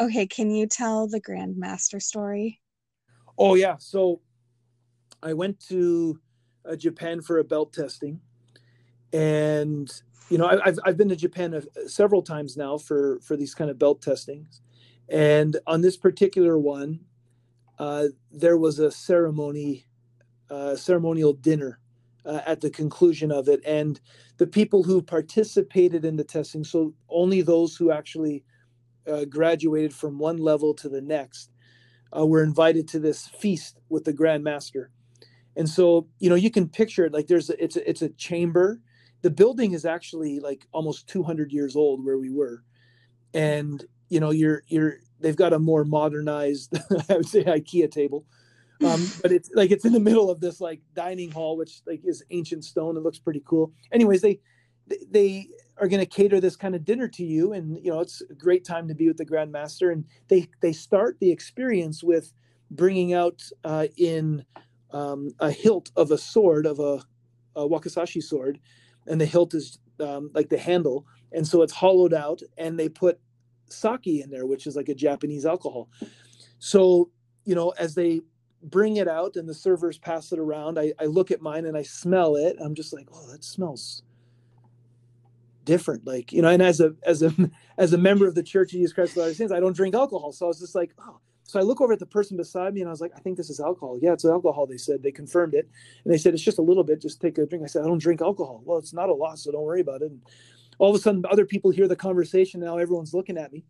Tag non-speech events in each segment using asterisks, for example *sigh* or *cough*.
Okay, can you tell the Grandmaster story? Oh yeah, so I went to uh, Japan for a belt testing, and you know I, have I've been to Japan several times now for for these kind of belt testings, and on this particular one, uh, there was a ceremony, uh, ceremonial dinner uh, at the conclusion of it, and the people who participated in the testing, so only those who actually uh, graduated from one level to the next, uh, were invited to this feast with the Grand Master. And so, you know, you can picture it like there's a, it's a, it's a chamber. The building is actually like almost 200 years old where we were, and you know, you're you're they've got a more modernized, *laughs* I would say, IKEA table. Um, *laughs* but it's like it's in the middle of this like dining hall, which like is ancient stone. It looks pretty cool. Anyways, they they are going to cater this kind of dinner to you, and you know it's a great time to be with the Grand Master. And they they start the experience with bringing out uh, in um, a hilt of a sword of a, a wakizashi sword, and the hilt is um, like the handle, and so it's hollowed out, and they put sake in there, which is like a Japanese alcohol. So you know, as they bring it out and the servers pass it around, I, I look at mine and I smell it. I'm just like, oh, that smells different. Like you know, and as a as a *laughs* as a member of the Church of Jesus Christ of Latter-day Saints, I don't drink alcohol, so I was just like, oh, so I look over at the person beside me and I was like, I think this is alcohol. Yeah, it's alcohol. They said they confirmed it. And they said, it's just a little bit. Just take a drink. I said, I don't drink alcohol. Well, it's not a lot, so don't worry about it. And all of a sudden, other people hear the conversation. Now everyone's looking at me.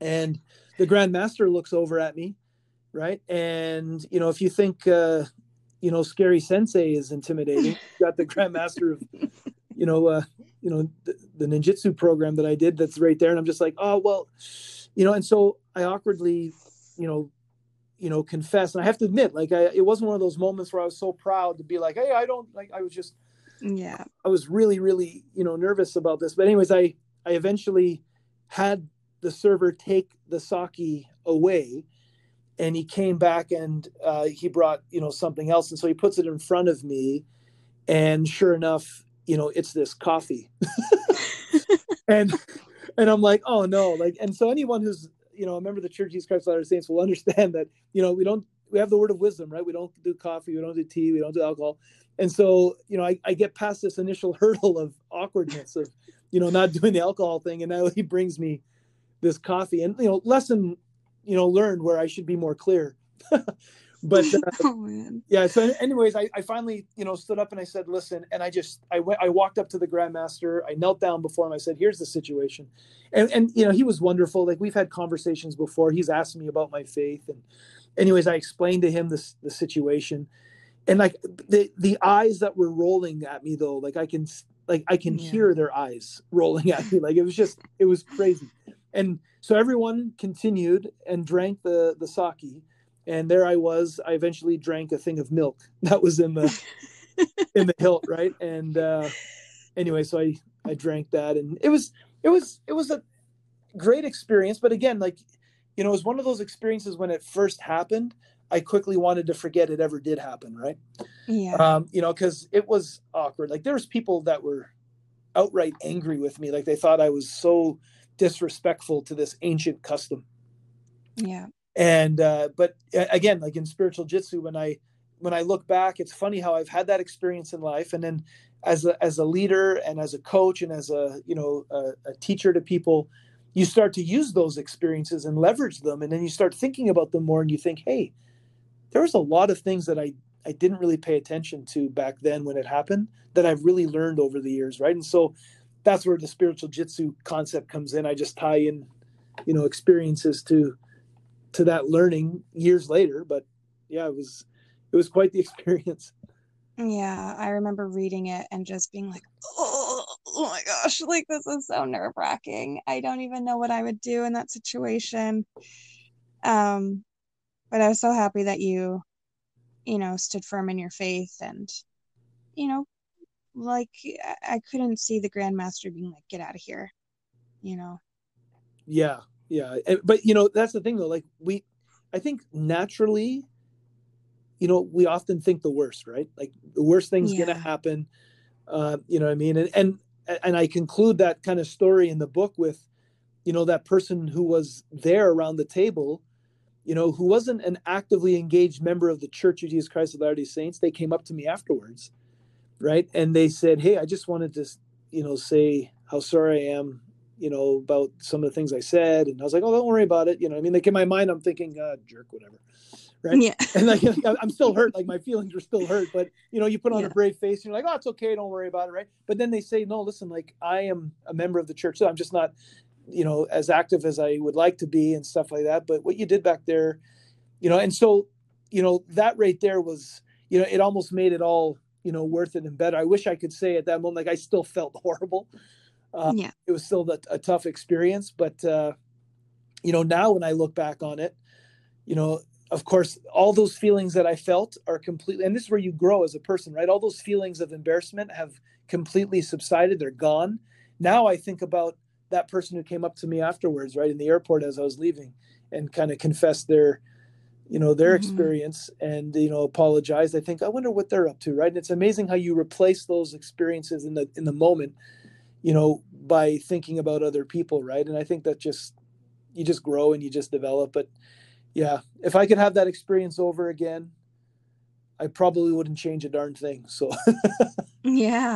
And the Grand Master looks over at me, right? And, you know, if you think, uh, you know, scary sensei is intimidating, *laughs* you got the Grand Master of, you know, uh, you know, the, the ninjutsu program that I did that's right there. And I'm just like, oh, well, you know, and so I awkwardly you know, you know, confess. And I have to admit, like, I, it wasn't one of those moments where I was so proud to be like, hey, I don't like. I was just, yeah, I was really, really, you know, nervous about this. But anyways, I I eventually had the server take the sake away, and he came back and uh, he brought you know something else, and so he puts it in front of me, and sure enough, you know, it's this coffee, *laughs* *laughs* and and I'm like, oh no, like, and so anyone who's you know, a member of the Church of Jesus Christ of Latter Saints will *laughs* understand that, you know, we don't, we have the word of wisdom, right? We don't do coffee, we don't do tea, we don't do alcohol. And so, you know, I, I get past this initial hurdle of awkwardness of, you know, not doing the alcohol thing. And now he brings me this coffee and, you know, lesson, you know, learned where I should be more clear. But *laughs* uh, oh, yeah so anyways I, I finally you know stood up and i said listen and i just i went i walked up to the grandmaster i knelt down before him i said here's the situation. And and you know he was wonderful like we've had conversations before he's asked me about my faith and anyways i explained to him this the situation and like the the eyes that were rolling at me though like i can like i can yeah. hear their eyes rolling at me like it was just it was crazy. And so everyone continued and drank the the sake and there I was. I eventually drank a thing of milk *laughs* that was in the *laughs* in the hilt, right? And uh, anyway, so I I drank that, and it was it was it was a great experience. But again, like you know, it was one of those experiences when it first happened. I quickly wanted to forget it ever did happen, right? Yeah. Um, you know, because it was awkward. Like there was people that were outright angry with me, like they thought I was so disrespectful to this ancient custom. Yeah and uh, but again like in spiritual jitsu when i when i look back it's funny how i've had that experience in life. And then as a as a leader and as a coach and as a you know a, a teacher to people you start to use those experiences and leverage them. And then you start thinking about them more and you think hey there was a lot of things that i i didn't really pay attention to back then when it happened that i've really learned over the years right? And so that's where the spiritual jitsu concept comes in. I just tie in you know experiences to to that learning years later but yeah it was it was quite the *laughs* experience. Yeah i remember reading it and just being like oh, oh my gosh like this is so nerve-wracking. I don't even know what i would do in that situation. Um but i was so happy that you you know stood firm in your faith and you know like i couldn't see the grandmaster being like get out of here you know? Yeah yeah but you know that's the thing though like we i think naturally you know we often think the worst right? Like the worst thing's yeah. gonna happen uh you know what i mean? And and and i conclude that kind of story in the book with you know that person who was there around the table you know who wasn't an actively engaged member of the church of jesus christ of latter-day saints they came up to me afterwards right? And they said hey i just wanted to you know say how sorry i am you know about some of the things i said and i was like oh don't worry about it you know i mean like in my mind i'm thinking god jerk whatever right Yeah. *laughs* and like *laughs* i'm still hurt like my feelings are still hurt but you know you put on Yeah. a brave face and you're like oh it's okay don't worry about it right but then they say no listen like i am a member of the church so i'm just not you know as active as i would like to be and stuff like that but what you did back there you know and so you know that right there was you know it almost made it all you know worth it and better i wish i could say at that moment like i still felt *laughs* horrible uh, yeah. it was still a, a tough experience but uh you know now when i look back on it you know of course all those feelings that i felt are completely and this is where you grow as a person right all those feelings of embarrassment have completely subsided they're gone now i think about that person who came up to me afterwards right in the airport as i was leaving and kind of confessed their you know their Mhm. experience and you know apologized i think i wonder what they're up to right and it's amazing how you replace those experiences in the in the moment you know by thinking about other people right? And i think that just you just grow and you just develop. But yeah if i could have that experience over again i probably wouldn't change a darn thing so. *laughs* Yeah.